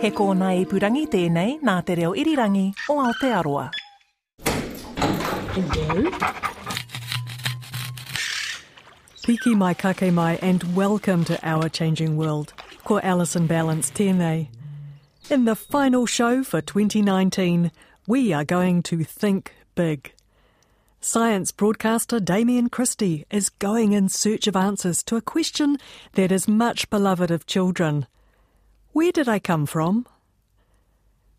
He kōna purangi tēnei nā te reo irirangi o Aotearoa. Piki mai kake mai and welcome to Our Changing World. Ko Alison Ballance tēnei. In the final show for 2019, we are going to think big. Science broadcaster Damian Christie is going in search of answers to a question that is much beloved of children. Where did I come from?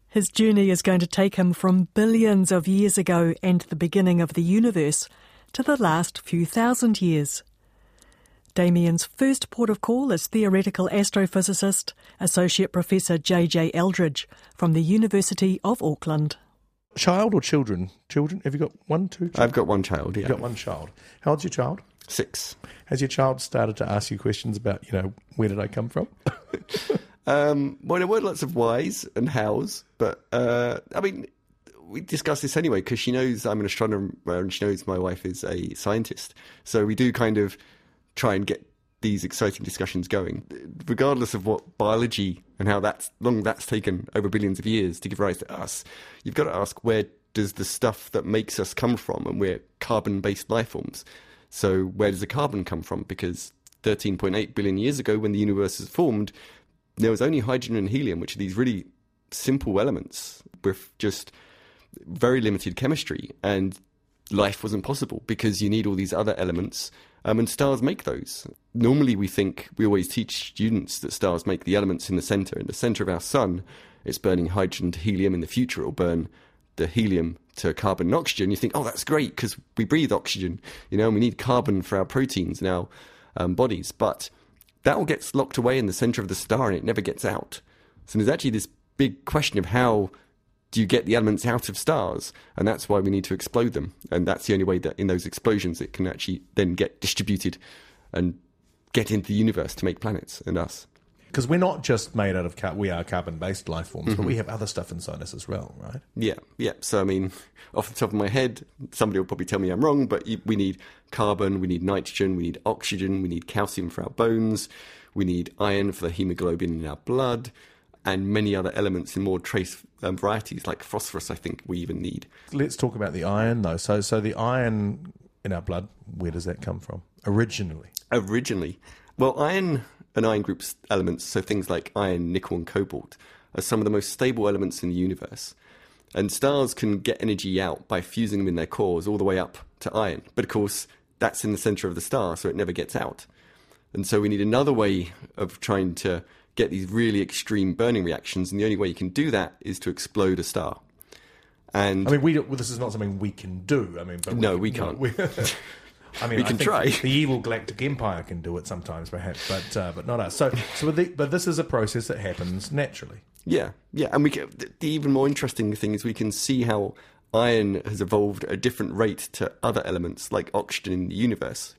His journey is going to take him from billions of years ago and the beginning of the universe to the last few thousand years. Damian's first port of call is theoretical astrophysicist, Associate Professor J.J. Eldridge from the University of Auckland. Child or children? Children? Have you got one, two? Children? I've got one child. Yeah, You've got one child. How old's your child? six. Has your child started to ask you questions about, you know, where did I come from? Um, well, there were lots of whys and hows, but uh, I mean, we discuss this anyway because she knows I'm an astronomer and she knows my wife is a scientist. So we do kind of try and get these exciting discussions going, regardless of what biology and how that's long that's taken over billions of years to give rise to us. You've got to ask where does the stuff that makes us come from, and we're carbon-based life forms. So where does the carbon come from? Because 13.8 billion years ago, when the universe was formed, there was only hydrogen and helium, which are these really simple elements with just very limited chemistry, and life wasn't possible because you need all these other elements, um, and stars make those. Normally, we think we always teach students that stars make the elements in the center. In the center of our sun, it's burning hydrogen to helium. In the future, it'll burn the helium to carbon and oxygen. You think, oh, that's great because we breathe oxygen, you know, and we need carbon for our proteins in our um, bodies, but that all gets locked away in the center of the star and it never gets out. So there's actually this big question of how do you get the elements out of stars? And that's why we need to explode them. And that's the only way that in those explosions it can actually then get distributed and get into the universe to make planets and us. Because we're not just made out of car- we are carbon-based life forms, but we have other stuff inside us as well, right? Yeah, yeah. So I mean, off the top of my head, somebody will probably tell me I'm wrong, but we need carbon, we need nitrogen, we need oxygen, we need calcium for our bones, we need iron for the hemoglobin in our blood, and many other elements in more trace um, varieties like phosphorus. I think we even need. Let's talk about the iron, though. So, so the iron in our blood, where does that come from originally? originally. Well, iron and iron groups elements, so things like iron, nickel, and cobalt, are some of the most stable elements in the universe. And stars can get energy out by fusing them in their cores all the way up to iron. But of course, that's in the center of the star, so it never gets out. And so we need another way of trying to get these really extreme burning reactions, and the only way you can do that is to explode a star. And I mean, we don't, well, this is not something we can do. I mean, but No, we know, can't. we- I mean, We I can think try. The evil Galactic Empire can do it sometimes, perhaps, but uh, but not us. So, so the, but this is a process that happens naturally. Yeah, yeah, and we can, the, the even more interesting thing is we can see how iron has evolved at a different rate to other elements like oxygen in the universe,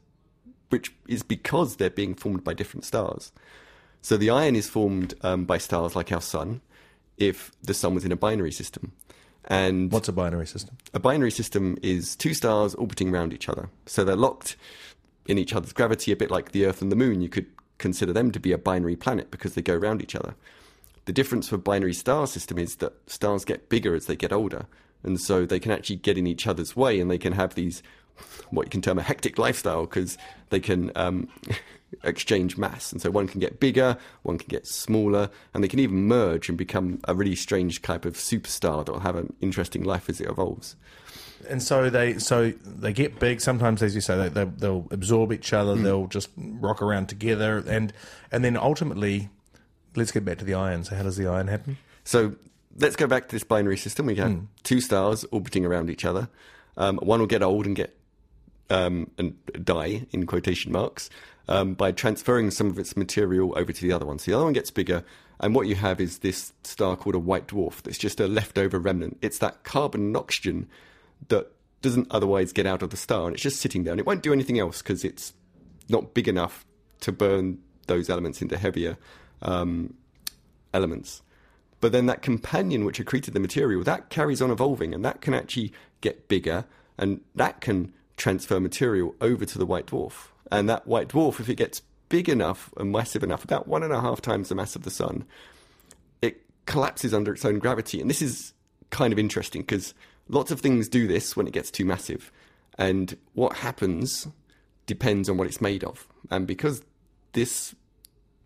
which is because they're being formed by different stars. So the iron is formed um, by stars like our sun, if the sun was in a binary system, and What's a binary system? a binary system is two stars orbiting around each other. So they're locked in each other's gravity, a bit like the Earth and the Moon. You could consider them to be a binary planet because they go around each other. The difference for binary star system is that stars get bigger as they get older, and so they can actually get in each other's way, and they can have these what you can term a hectic lifestyle because they can um, exchange mass, and so one can get bigger, one can get smaller, and they can even merge and become a really strange type of superstar that will have an interesting life as it evolves. And so they so they get big. Sometimes, as you say, they, they, they'll absorb each other. They'll just rock around together, and and then ultimately, let's get back to the iron. So, how does the iron happen? So let's go back to this binary system. We have two stars orbiting around each other. Um, one will get old and get um, and die in quotation marks um, by transferring some of its material over to the other one. So the other one gets bigger, and what you have is this star called a white dwarf. That's just a leftover remnant. It's that carbon and oxygen that doesn't otherwise get out of the star, and it's just sitting there, and it won't do anything else because it's not big enough to burn those elements into heavier um, elements. But then that companion which accreted the material, that carries on evolving and that can actually get bigger and that can transfer material over to the white dwarf. And that white dwarf, if it gets big enough and massive enough, about one and a half times the mass of the sun, it collapses under its own gravity. And this is kind of interesting because lots of things do this when it gets too massive. And what happens depends on what it's made of. And because this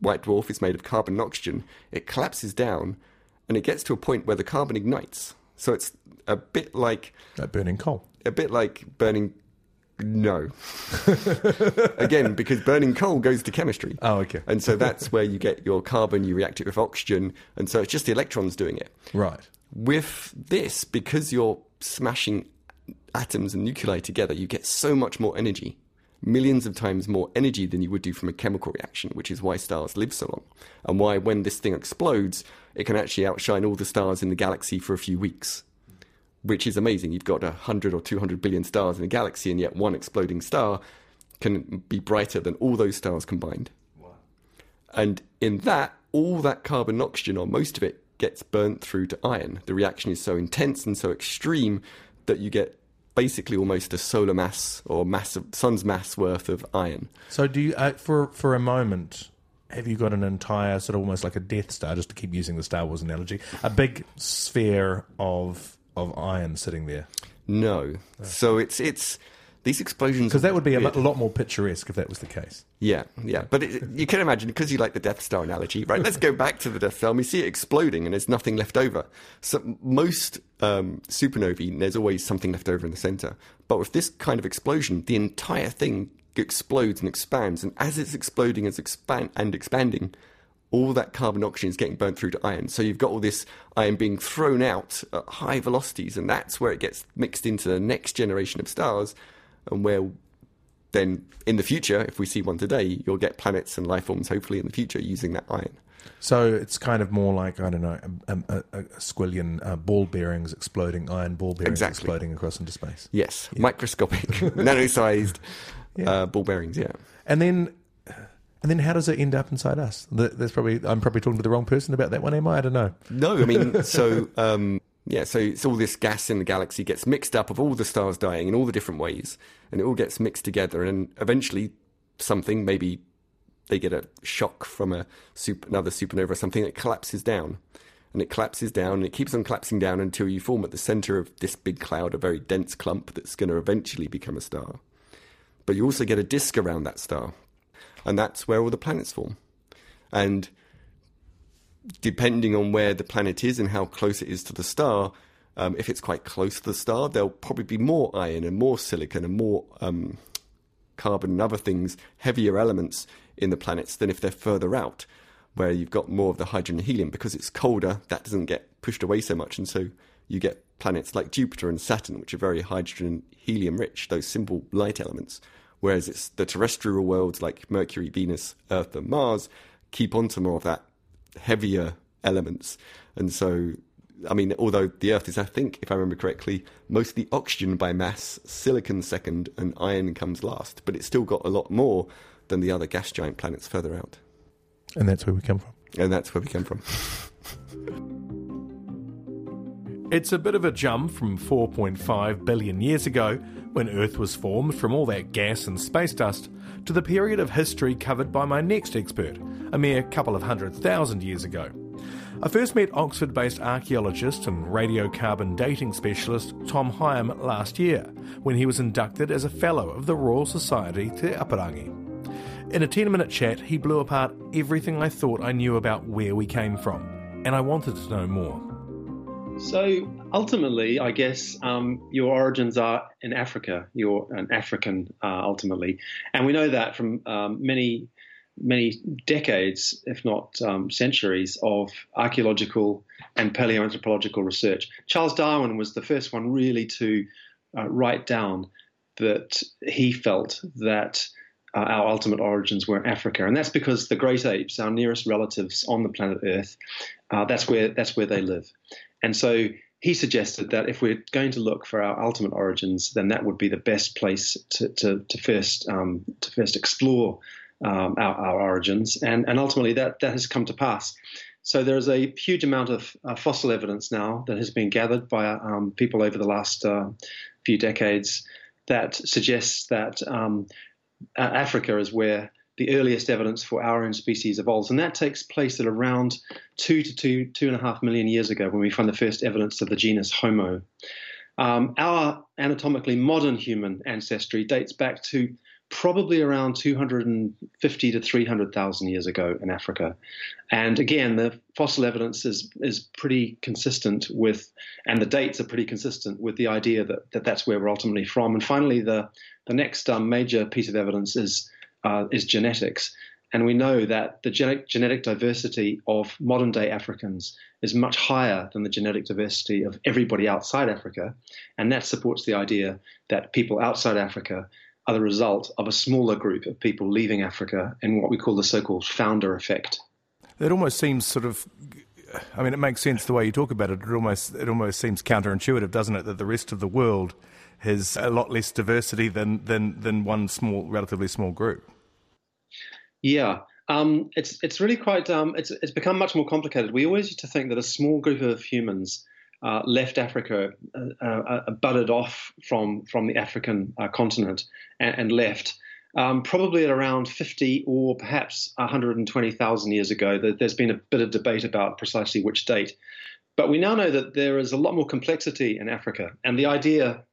white dwarf is made of carbon and oxygen, it collapses down and it gets to a point where the carbon ignites. So it's a bit like Like burning coal. a bit like burning. No. Again, because burning coal goes to chemistry. Oh, okay. And so that's where you get your carbon, you react it with oxygen, and so it's just the electrons doing it. Right. With this, because you're smashing atoms and nuclei together, you get so much more energy. Millions of times more energy than you would do from a chemical reaction, which is why stars live so long. And why, when this thing explodes, it can actually outshine all the stars in the galaxy for a few weeks which is amazing. You've got 100 or 200 billion stars in a galaxy, and yet one exploding star can be brighter than all those stars combined. And in that, all that carbon and oxygen, or most of it, gets burnt through to iron. The reaction is so intense and so extreme that you get basically almost a solar mass or mass of, sun's mass worth of iron. So do you, uh, for for a moment, have you got an entire sort of almost like a Death Star, just to keep using the Star Wars analogy, a big sphere of of iron sitting there? No. So it's it's these explosions Because that would be a, weird. lot more picturesque if that was the case. Yeah, yeah. But it, you can imagine, because you like the Death Star analogy, right? Let's go back to the Death Star. And we see it exploding and there's nothing left over. So most um, supernovae, there's always something left over in the center. But with this kind of explosion, the entire thing explodes and expands. And as it's exploding as expand and expanding, all that carbon oxygen is getting burnt through to iron. So you've got all this iron being thrown out at high velocities, and that's where it gets mixed into the next generation of stars, and where then in the future, if we see one today, you'll get planets and life forms hopefully in the future using that iron. So it's kind of more like I don't know a, a, a, squillion uh, ball bearings exploding, iron ball bearings Exactly. exploding across into space. Yes, microscopic, nano-sized uh, ball bearings. Yeah. And then, and then, how does it end up inside us? That's probably I'm probably talking to the wrong person about that one. Am I? I don't know. No, I mean, so um, yeah, so it's all this gas in the galaxy gets mixed up of all the stars dying in all the different ways, and it all gets mixed together, and eventually something maybe they get a shock from a super, another supernova or something that collapses down. And it collapses down and it keeps on collapsing down until you form at the center of this big cloud a very dense clump that's going to eventually become a star. But you also get a disk around that star. And that's where all the planets form. And depending on where the planet is and how close it is to the star, um, if it's quite close to the star, there'll probably be more iron and more silicon and more um, carbon and other things, heavier elements in the planets than if they're further out, where you've got more of the hydrogen and helium. Because it's colder, that doesn't get pushed away so much, and so you get planets like Jupiter and Saturn, which are very hydrogen and helium rich, those simple light elements. Whereas it's the terrestrial worlds like Mercury, Venus, Earth, and Mars keep on to more of that heavier elements. And so, I mean, although the Earth is, I think, if I remember correctly, mostly oxygen by mass, silicon second, and iron comes last. But it's still got a lot more than the other gas giant planets further out. And that's where we come from. And that's where we came from. It's a bit of a jump from 4.5 billion years ago, when Earth was formed from all that gas and space dust, to the period of history covered by my next expert, a mere couple of hundred thousand years ago. I first met Oxford based archaeologist and radiocarbon dating specialist Tom Higham last year, when he was inducted as a Fellow of the Royal Society Te Aparangi. In a 10 minute chat, he blew apart everything I thought I knew about where we came from, and I wanted to know more. So ultimately, I guess um, your origins are in Africa. You're an African uh, ultimately, and we know that from um, many, many decades, if not um, centuries, of archaeological and paleoanthropological research. Charles Darwin was the first one really to uh, write down that he felt that uh, our ultimate origins were in Africa, and that's because the great apes, our nearest relatives on the planet Earth, uh, that's where that's where they live, and so he suggested that if we're going to look for our ultimate origins, then that would be the best place to, to, to first um, to first explore um, our, our, origins, and and ultimately that that has come to pass. So there is a huge amount of uh, fossil evidence now that has been gathered by um, people over the last uh, few decades that suggests that um, Africa is where the earliest evidence for our own species evolves, and that takes place at around two to two two and a half million years ago when we find the first evidence of the genus Homo. Um, our anatomically modern human ancestry dates back to probably around 250 to 300,000 years ago in Africa. And again, the fossil evidence is, is pretty consistent with, and the dates are pretty consistent with the idea that, that that's where we're ultimately from. And finally, the, the next um, major piece of evidence is, uh, is genetics. And we know that the genetic, genetic diversity of modern day Africans is much higher than the genetic diversity of everybody outside Africa. And that supports the idea that people outside Africa are the result of a smaller group of people leaving Africa in what we call the so called founder effect. It almost seems sort of. I mean, it makes sense the way you talk about it. It almost it almost seems counterintuitive, doesn't it, that the rest of the world has a lot less diversity than than than one small, relatively small group. Yeah, um, it's it's really quite um, it's it's become much more complicated. We always used to think that a small group of humans uh, left Africa, uh, uh, budded off from from the African uh, continent and, and left. Um, probably at around 50 or perhaps 120,000 years ago. There's been a bit of debate about precisely which date. But we now know that there is a lot more complexity in Africa. And the idea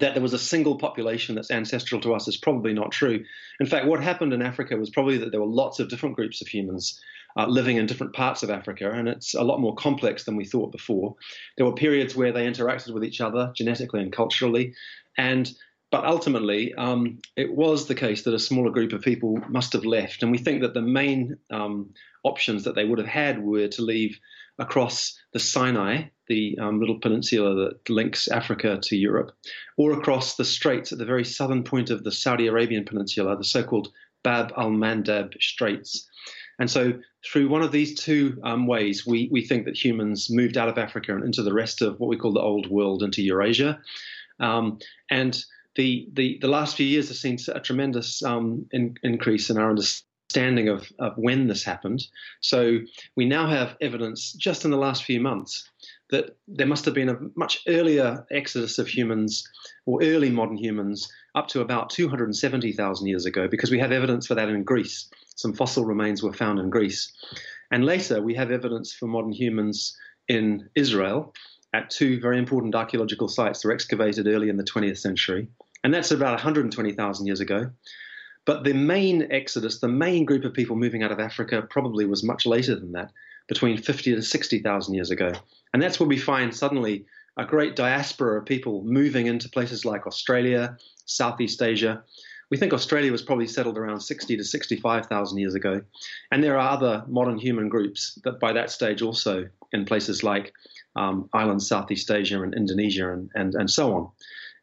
that there was a single population that's ancestral to us is probably not true. In fact, what happened in Africa was probably that there were lots of different groups of humans uh, living in different parts of Africa, and it's a lot more complex than we thought before. There were periods where they interacted with each other genetically and culturally, and but ultimately, um, it was the case that a smaller group of people must have left, and we think that the main um, options that they would have had were to leave across the Sinai, the um, little peninsula that links Africa to Europe, or across the straits at the very southern point of the Saudi Arabian peninsula, the so-called Bab al-Mandab Straits. And so, through one of these two um, ways, we, we think that humans moved out of Africa and into the rest of what we call the old world, into Eurasia. Um, and the, the, the last few years have seen a tremendous um, in, increase in our understanding of, of when this happened. So, we now have evidence just in the last few months that there must have been a much earlier exodus of humans or early modern humans up to about 270,000 years ago, because we have evidence for that in Greece some fossil remains were found in Greece. And later, we have evidence for modern humans in Israel at two very important archaeological sites that were excavated early in the 20th century. And that's about 120,000 years ago. But the main exodus, the main group of people moving out of Africa, probably was much later than that, between 50 to 60,000 years ago. And that's where we find suddenly a great diaspora of people moving into places like Australia, Southeast Asia, we think Australia was probably settled around 60 to 65,000 years ago. And there are other modern human groups that by that stage also in places like um, islands, Southeast Asia and Indonesia and, and, and so on.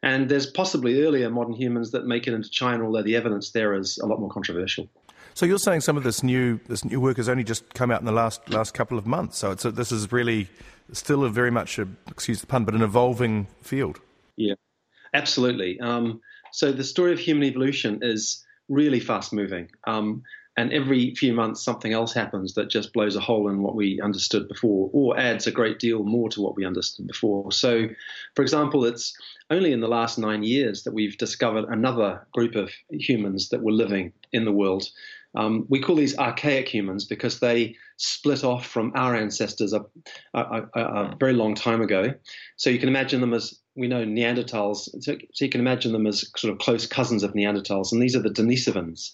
And there's possibly earlier modern humans that make it into China, although the evidence there is a lot more controversial. So you're saying some of this new this new work has only just come out in the last last couple of months. So it's a, this is really still a very much a, excuse the pun, but an evolving field. Yeah, absolutely. Um, so the story of human evolution is really fast moving. Um, and every few months, something else happens that just blows a hole in what we understood before or adds a great deal more to what we understood before. So, for example, it's only in the last nine years that we've discovered another group of humans that were living in the world. Um, we call these archaic humans because they split off from our ancestors a, a, a, a, very long time ago. So you can imagine them as we know Neanderthals, so, so, you can imagine them as sort of close cousins of Neanderthals, and these are the Denisovans.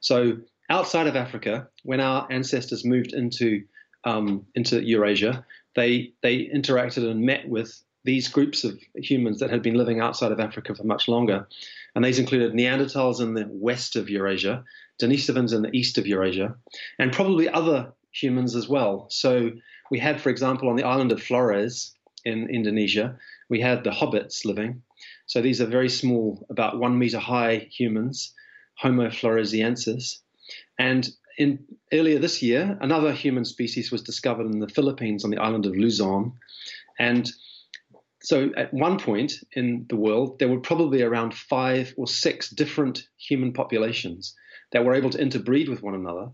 So outside of Africa, when our ancestors moved into um, into Eurasia, they they interacted and met with these groups of humans that had been living outside of Africa for much longer, and these included Neanderthals in the west of Eurasia, Denisovans in the east of Eurasia, and probably other humans as well. So we had, for example, on the island of Flores in Indonesia, we had the hobbits living. So these are very small, about one meter high humans, Homo floresiensis. And in earlier this year, another human species was discovered in the Philippines on the island of Luzon. And so at one point in the world, there were probably around five or six different human populations that were able to interbreed with one another.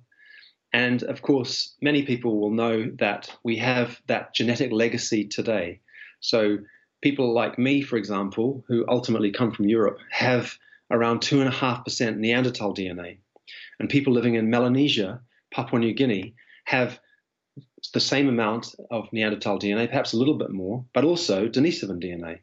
And of course, many people will know that we have that genetic legacy today. So people like me, for example, who ultimately come from Europe, have around 2.5% Neanderthal DNA. And people living in Melanesia, Papua New Guinea, have the same amount of Neanderthal DNA, perhaps a little bit more, but also Denisovan DNA.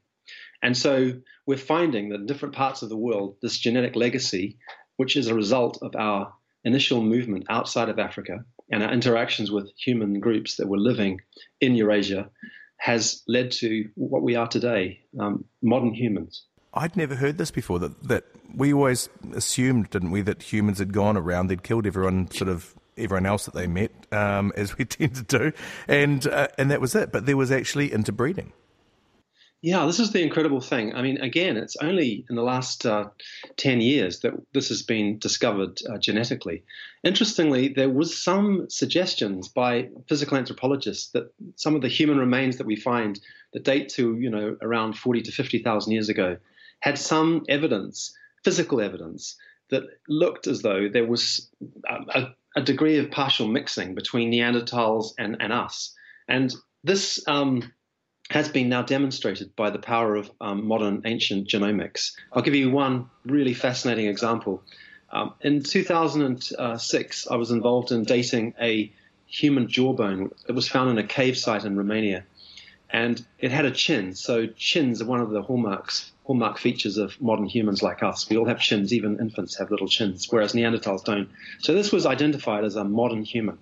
And so we're finding that in different parts of the world, this genetic legacy, which is a result of our initial movement outside of Africa and our interactions with human groups that were living in Eurasia, has led to what we are today um, modern humans. I'd never heard this before. That that we always assumed, didn't we, that humans had gone around, they'd killed everyone, sort of everyone else that they met, um, as we tend to do, and uh, and that was it. But there was actually interbreeding. Yeah, this is the incredible thing. I mean, again, it's only in the last uh, 10 years that this has been discovered uh, genetically. Interestingly, there was some suggestions by physical anthropologists that some of the human remains that we find that date to, you know, around 40 to 50,000 years ago had some evidence, physical evidence, that looked as though there was a, a degree of partial mixing between Neanderthals and, and us. And this um, has been now demonstrated by the power of um, modern ancient genomics. I'll give you one really fascinating example. Um, in 2006, I was involved in dating a human jawbone that was found in a cave site in Romania. And it had a chin. So chins are one of the hallmarks, hallmark features of modern humans like us. We all have chins. Even infants have little chins, whereas Neanderthals don't. So this was identified as a modern human.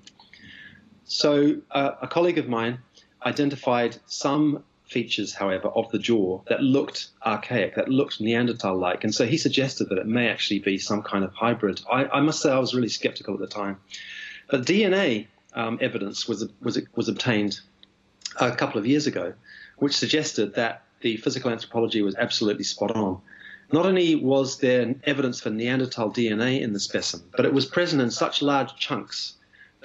So uh, a colleague of mine identified some features, however, of the jaw that looked archaic, that looked Neanderthal like. And so he suggested that it may actually be some kind of hybrid. I, I must say I was really skeptical at the time. But DNA um, evidence was, was, was obtained a couple of years ago, which suggested that the physical anthropology was absolutely spot on. Not only was there evidence for Neanderthal DNA in the specimen, but it was present in such large chunks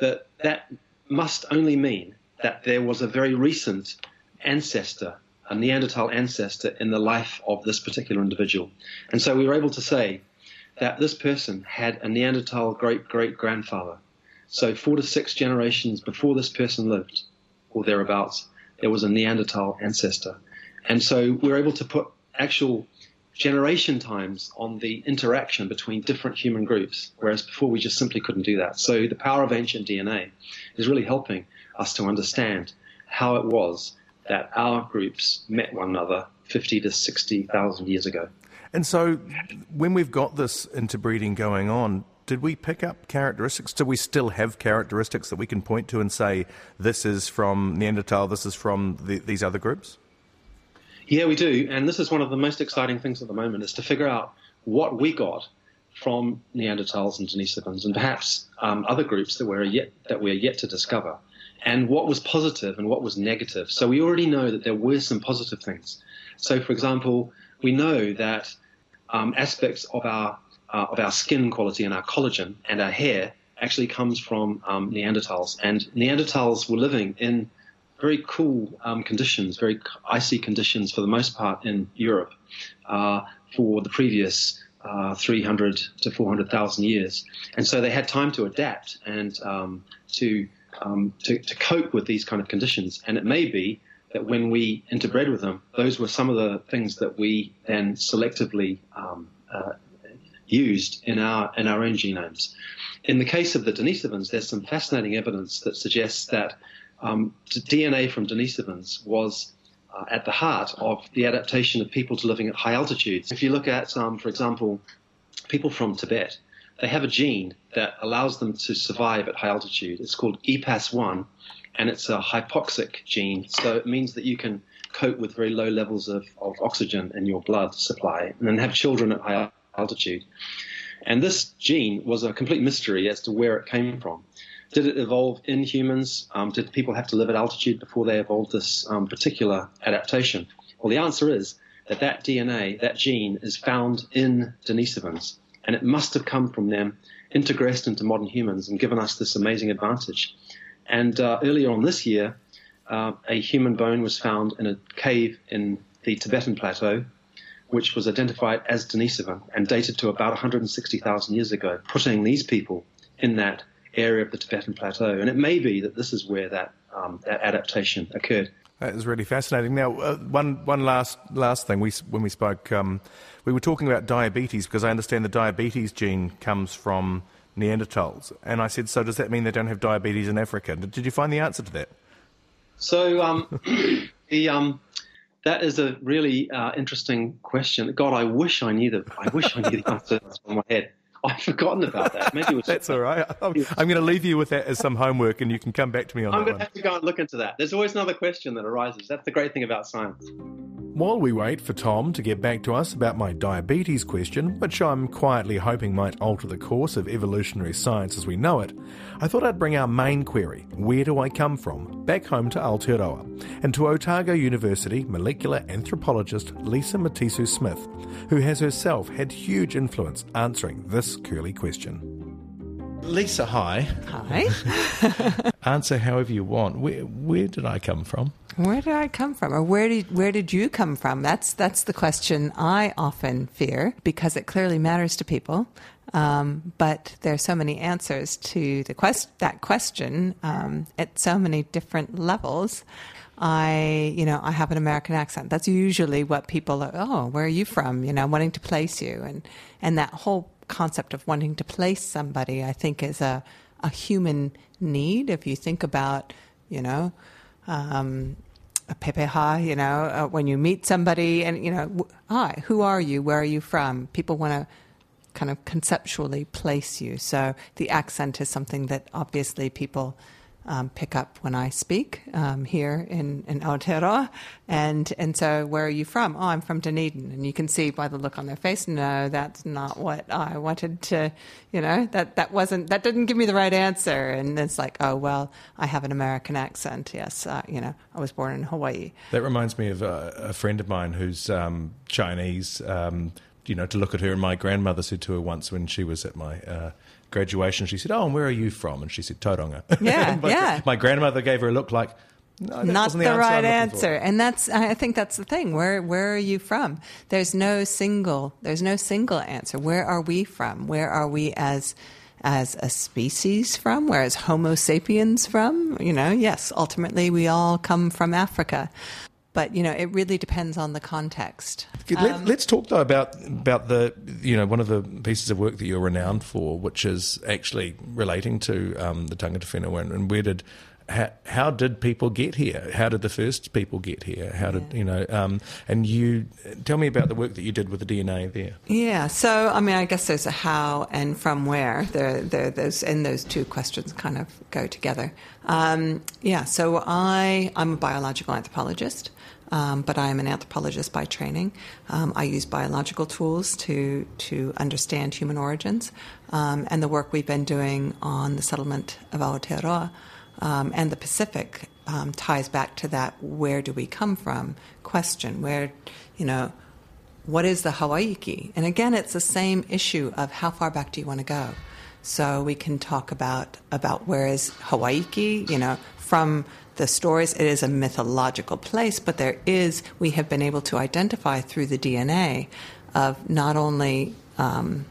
that that must only mean that there was a very recent ancestor, a Neanderthal ancestor in the life of this particular individual. And so we were able to say that this person had a Neanderthal great great grandfather. So four to six generations before this person lived, or thereabouts, there was a Neanderthal ancestor. And so we're able to put actual generation times on the interaction between different human groups, whereas before we just simply couldn't do that. So the power of ancient DNA is really helping us to understand how it was that our groups met one another 50 to 60,000 years ago. And so when we've got this interbreeding going on, did we pick up characteristics? Do we still have characteristics that we can point to and say, this is from Neanderthal, this is from the, these other groups? Yeah, we do. And this is one of the most exciting things at the moment is to figure out what we got from Neanderthals and Denisovans and perhaps um, other groups that we're yet that we're yet to discover and what was positive and what was negative. So we already know that there were some positive things. So, for example, we know that um, aspects of our uh, of our skin quality and our collagen and our hair actually comes from um, Neanderthals, and Neanderthals were living in very cool um, conditions, very icy conditions for the most part in Europe uh, for the previous uh, 300 to 400,000 years, and so they had time to adapt and um, to um, to, to cope with these kind of conditions. And it may be that when we interbred with them, those were some of the things that we then selectively um, uh, used in our in our own genomes. In the case of the Denisovans, there's some fascinating evidence that suggests that um, DNA from Denisovans was uh, at the heart of the adaptation of people to living at high altitudes. If you look at, um, for example, people from Tibet, they have a gene that allows them to survive at high altitude. It's called EPAS1, and it's a hypoxic gene. So it means that you can cope with very low levels of, of oxygen in your blood supply and then have children at high altitude. And this gene was a complete mystery as to where it came from. Did it evolve in humans? Um, did people have to live at altitude before they evolved this um, particular adaptation? Well, the answer is that that DNA, that gene, is found in Denisovans, and it must have come from them, integrated into modern humans, and given us this amazing advantage. And uh, earlier on this year, uh, a human bone was found in a cave in the Tibetan plateau, which was identified as Denisovan and dated to about 160,000 years ago, putting these people in that area of the Tibetan plateau. And it may be that this is where that, um, that adaptation occurred. That is really fascinating. Now, uh, one one last last thing. We when we spoke, um, we were talking about diabetes because I understand the diabetes gene comes from Neanderthals, and I said, so does that mean they don't have diabetes in Africa? Did, you find the answer to that? So um, the um, that is a really uh, interesting question. God, I wish I knew the I wish I knew the answer on my head. I've forgotten about that. Maybe it was That's all right. I'm, I'm going to leave you with that as some homework, and you can come back to me on I'm that going to have to go and look into that. There's always another question that arises. That's the great thing about science. While we wait for Tom to get back to us about my diabetes question, which I'm quietly hoping might alter the course of evolutionary science as we know it, I thought I'd bring our main query where do I come from? back home to Aotearoa and to Otago University molecular anthropologist Lisa Matisoo-Smith, who has herself had huge influence answering this curly question. Lisa, hi. Hi. Answer however you want. Where, where did I come from? Where did I come from, or where did where did you come from? That's that's the question I often fear because it clearly matters to people. Um, but there are so many answers to the quest that question um, at so many different levels. I, you know, I have an American accent. That's usually what people are. Oh, where are you from? You know, wanting to place you, and and that whole concept of wanting to place somebody, I think, is a a human need. If you think about, you know, um, a pepeha, you know, uh, when you meet somebody and, you know, hi, who are you? Where are you from? People want to kind of conceptually place you. So the accent is something that obviously people um, pick up when I speak um, here in, in Aotearoa. And, and so, where are you from? Oh, I'm from Dunedin. And you can see by the look on their face, no, that's not what I wanted to, you know, that, that wasn't, that didn't give me the right answer. And it's like, oh, well, I have an American accent. Yes, uh, you know, I was born in Hawaii. That reminds me of a, a friend of mine who's um, Chinese. Um, you know, to look at her, and my grandmother said to her once when she was at my uh, graduation, she said, "Oh, and where are you from?" And she said, "Tauranga." Yeah, my, yeah. My grandmother gave her a look like, no, not the, the, right answer. For." answer and that's i think that's the thing where where are you from there's no single there's no single answer where are we from where are we as as a species from where is homo sapiens from you know yes ultimately we all come from africa but you know it really depends on the context Let, let's talk though about about the you know one of the pieces of work that you're renowned for, which is actually relating to um, the tangata whenua and, and where did. How, how did people get here? How did the first people get here? How did you know? Um, and you tell me about the work that you did with the DNA there. Yeah, so I mean, I guess there's a how and from where. There, there, those and those two questions kind of go together. Um, yeah, so I, I'm a biological anthropologist, um, but I am an anthropologist by training. Um, I use biological tools to to understand human origins, um, and the work we've been doing on the settlement of Aotearoa um, and the Pacific um, ties back to that where do we come from question. Where, you know, what is the Hawaiki? And again, it's the same issue of how far back do you want to go? So we can talk about about where is Hawaiki, you know, from the stories. It is a mythological place, but there is we have been able to identify through the DNA of not only um,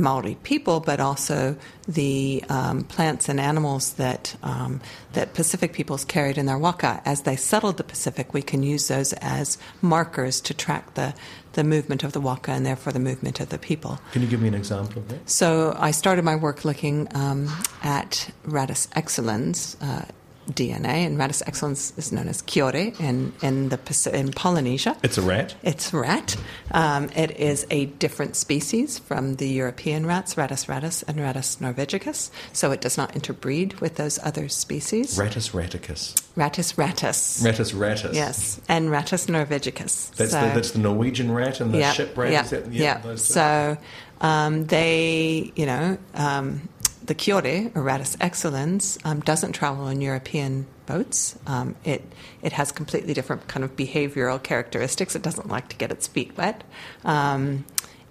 Maori people, but also the um, plants and animals that um, that Pacific peoples carried in their waka. As they settled the Pacific, we can use those as markers to track the the movement of the waka and therefore the movement of the people. Can you give me an example of that? So I started my work looking um, at Rattus exulans. Uh, DNA and Rattus exulans is known as Kiore in in the in Polynesia. It's a rat. It's rat. Um, it is a different species from the European rats, Rattus rattus and Rattus norvegicus. So it does not interbreed with those other species. Rattus raticus. Rattus rattus. Rattus ratus. Yes, and Rattus norvegicus. That's So- the that's the Norwegian rat and the yeah, ship rat. Yeah, yeah. those. So um, they, you know, um, the Kiore, or Rattus exulans, um, doesn't travel in European boats. Um, it it has completely different kind of behavioral characteristics. It doesn't like to get its feet wet. Um,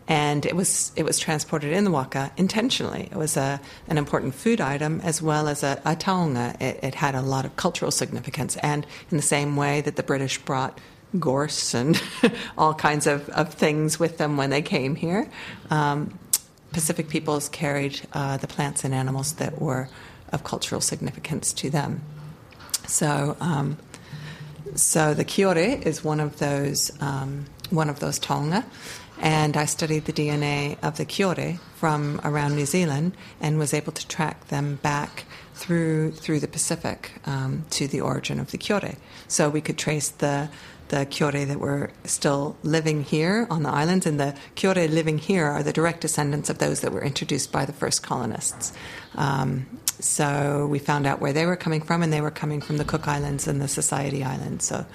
and it was it was transported in the waka intentionally. It was a, an important food item as well as a, a taonga. It, it, had a lot of cultural significance, and in the same way that the British brought gorse and all kinds of, of things with them when they came here, um, Pacific peoples carried uh, the plants and animals that were of cultural significance to them. So. Um, so the Kiore is one of those um, one of those taonga, and I studied the DNA of the Kiore from around New Zealand and was able to track them back through through the Pacific um, to the origin of the Kiore. So we could trace the the Kiore that were still living here on the islands, and the Kiore living here are the direct descendants of those that were introduced by the first colonists. Um, so we found out where they were coming from, and they were coming from the Cook Islands and the Society Islands. So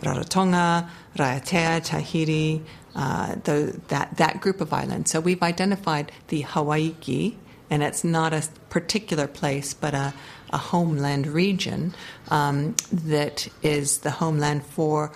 Rarotonga, Raiatea, Tahiti, uh, the, that, that group of islands. So we've identified the Hawaiki, and it's not a particular place, but a, a homeland region um, that is the homeland for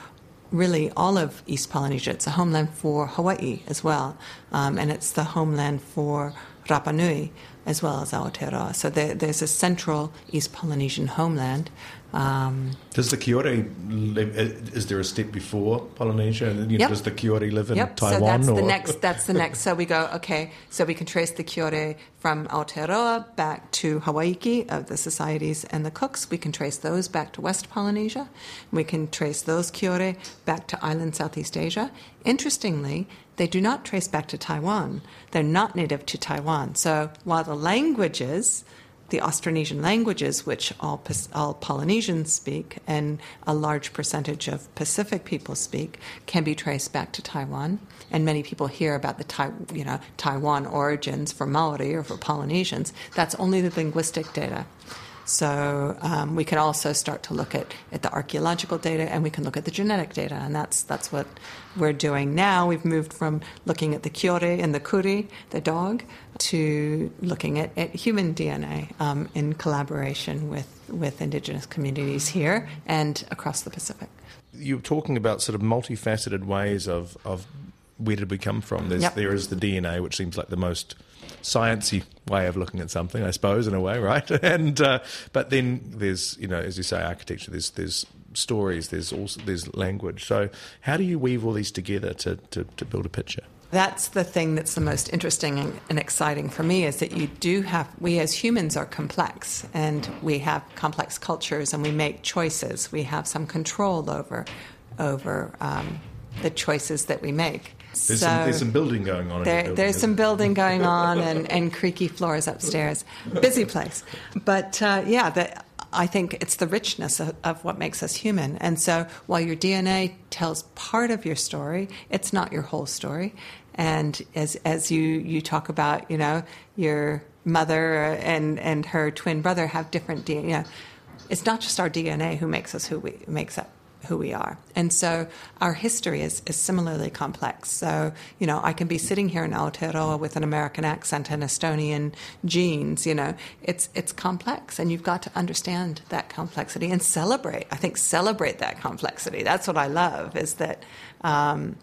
really all of East Polynesia. It's a homeland for Hawaii as well, um, and it's the homeland for Rapa Nui as well as Aotearoa. So there, there's a central East Polynesian homeland um, does the Kiore live? Is there a step before Polynesia? You yep. Does the Kiore live in yep. Taiwan? So that's or? the next. That's the next. So we go. Okay. So we can trace the Kiore from Aotearoa back to Hawaiki of the societies and the Cooks. We can trace those back to West Polynesia. We can trace those Kiore back to island Southeast Asia. Interestingly, they do not trace back to Taiwan. They're not native to Taiwan. So while the languages the Austronesian languages, which all, all Polynesians speak and a large percentage of Pacific people speak, can be traced back to Taiwan. And many people hear about the tai, you know, Taiwan origins for Maori or for Polynesians. That's only the linguistic data. So um, we can also start to look at, at the archaeological data and we can look at the genetic data, and that's that's what we're doing now. We've moved from looking at the kiore and the kuri, the dog, to looking at, at human DNA um, in collaboration with, with Indigenous communities here and across the Pacific. You're talking about sort of multifaceted ways of, of where did we come from? There's, yep. There is the DNA, which seems like the most sciencey way of looking at something, I suppose, in a way, right? And uh, but then there's you know, as you say, architecture. There's there's stories. There's also there's language. So how do you weave all these together to, to, to build a picture? That's the thing that's the most interesting and, exciting for me is that you do have, we as humans are complex and we have complex cultures and we make choices. We have some control over, over um, the choices that we make. There's, so some, there's some building going on. There, building, there's some building going on and, and creaky floors upstairs. Busy place. But uh, yeah, the, I think it's the richness of, of, what makes us human. And so while your DNA tells part of your story, it's not your whole story. And as, as you, you talk about, you know, your mother and, and her twin brother have different DNA. You know, it's not just our DNA who makes us who we makes up who we are. And so our history is, is similarly complex. So, you know, I can be sitting here in Aotearoa with an American accent and Estonian genes, you know, it's, it's complex and you've got to understand that complexity and celebrate. I think celebrate that complexity. That's what I love is that, um,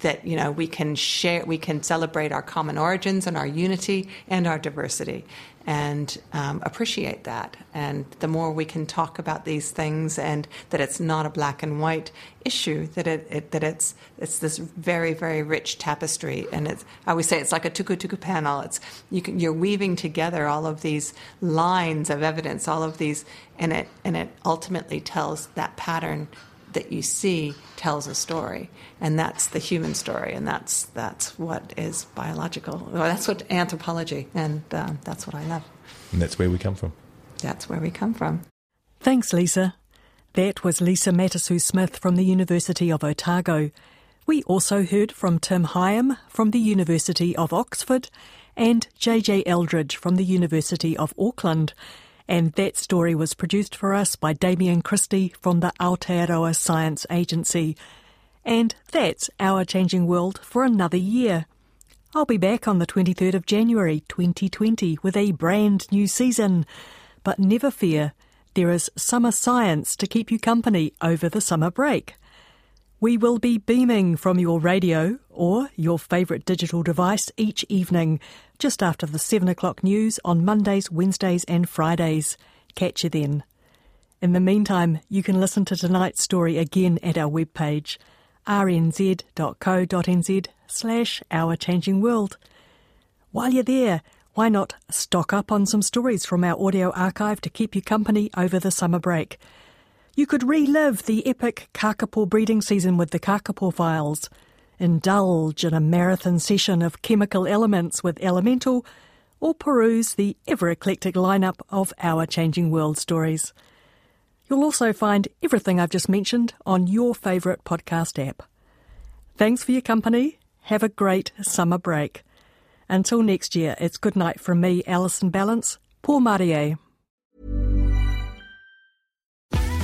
that you know we can share we can celebrate our common origins and our unity and our diversity and um, appreciate that. And the more we can talk about these things and that it's not a black and white issue that it, it that it's it's this very very rich tapestry. And it's I always say it's like a tukutuku panel. It's you can, you're weaving together all of these lines of evidence all of these and it and it ultimately tells that pattern that you see tells a story, and that's the human story, and that's that's what is biological. Well, that's what anthropology, and uh, that's what I love. And that's where we come from. That's where we come from. Thanks, Lisa. That was Lisa Matisoo-Smith from the University of Otago. We also heard from Tim Higham from the University of Oxford and JJ Eldridge from the University of Auckland. And that story was produced for us by Damian Christie from the Aotearoa Science Agency. And that's Our Changing World for another year. I'll be back on the 23rd of January 2020 with a brand new season. But never fear, there is summer science to keep you company over the summer break. We will be beaming from your radio or your favourite digital device each evening, just after the 7 o'clock news on Mondays, Wednesdays, and Fridays. Catch you then. In the meantime, you can listen to tonight's story again at our webpage, rnz.co.nz slash Our Changing World. While you're there, why not stock up on some stories from our audio archive to keep you company over the summer break? You could relive the epic kakapo breeding season with the Kakapo Files, indulge in a marathon session of chemical elements with Elemental, or peruse the ever eclectic lineup of Our Changing World stories. You'll also find everything I've just mentioned on your favourite podcast app. Thanks for your company. Have a great summer break. Until next year, it's good night from me, Alison Ballance. Pō mārie.